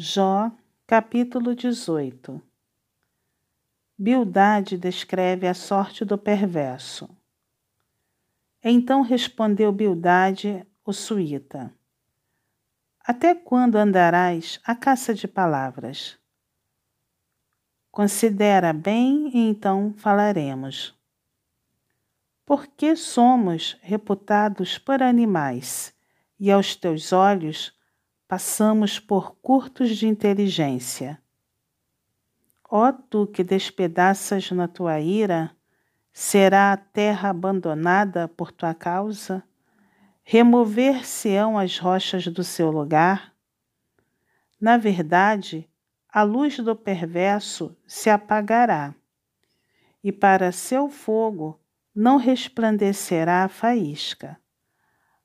Jó, capítulo 18 Bildade descreve a sorte do perverso. Então respondeu Bildade, o suíta: Até quando andarás à caça de palavras? Considera bem e então falaremos. Por que somos reputados por animais e aos teus olhos passamos por curtos de inteligência. Ó tu que despedaças na tua ira, será a terra abandonada por tua causa? Remover-se-ão as rochas do seu lugar? Na verdade, a luz do perverso se apagará, e para seu fogo não resplandecerá a faísca.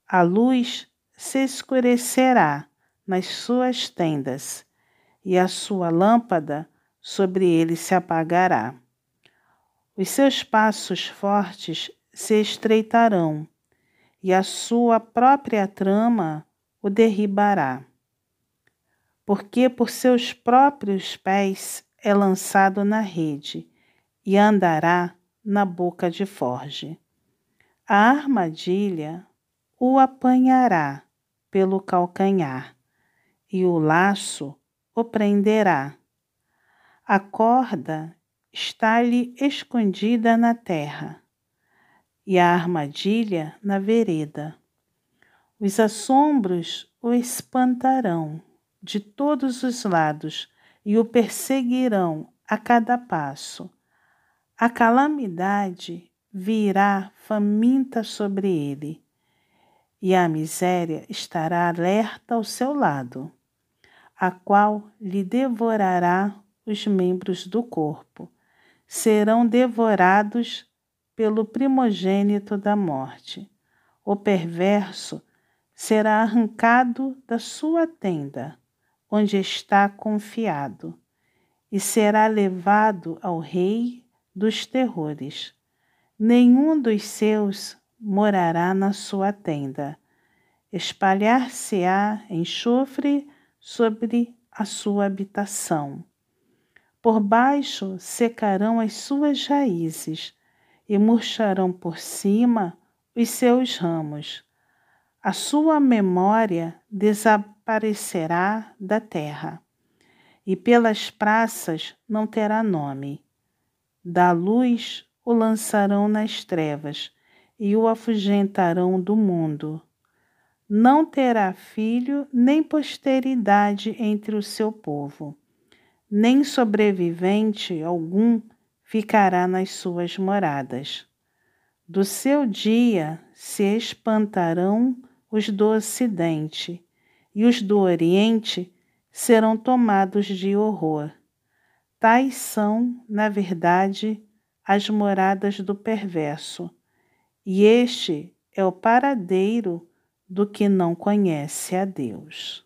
A luz se escurecerá nas suas tendas, e a sua lâmpada sobre ele se apagará. Os seus passos fortes se estreitarão, e a sua própria trama o derribará. Porque por seus próprios pés é lançado na rede, e andará na boca de forge. A armadilha o apanhará pelo calcanhar e o laço o prenderá. A corda está-lhe escondida na terra e a armadilha na vereda. Os assombros o espantarão de todos os lados e o perseguirão a cada passo. A calamidade virá faminta sobre ele, e a miséria estará alerta ao seu lado a qual lhe devorará os membros do corpo. Serão devorados pelo primogênito da morte. O perverso será arrancado da sua tenda, onde está confiado, e será levado ao rei dos terrores. Nenhum dos seus morará na sua tenda. Espalhar-se-á enxofre sobre a sua habitação. Por baixo secarão as suas raízes e murcharão por cima os seus ramos. A sua memória desaparecerá da terra, e pelas praças não terá nome. Da luz o lançarão nas trevas e o afugentarão do mundo não terá filho nem posteridade entre o seu povo, nem sobrevivente algum ficará nas suas moradas. Do seu dia se espantarão os do ocidente, e os do oriente serão tomados de horror. Tais são, na verdade, as moradas do perverso, e este é o paradeiro do que não conhece a Deus.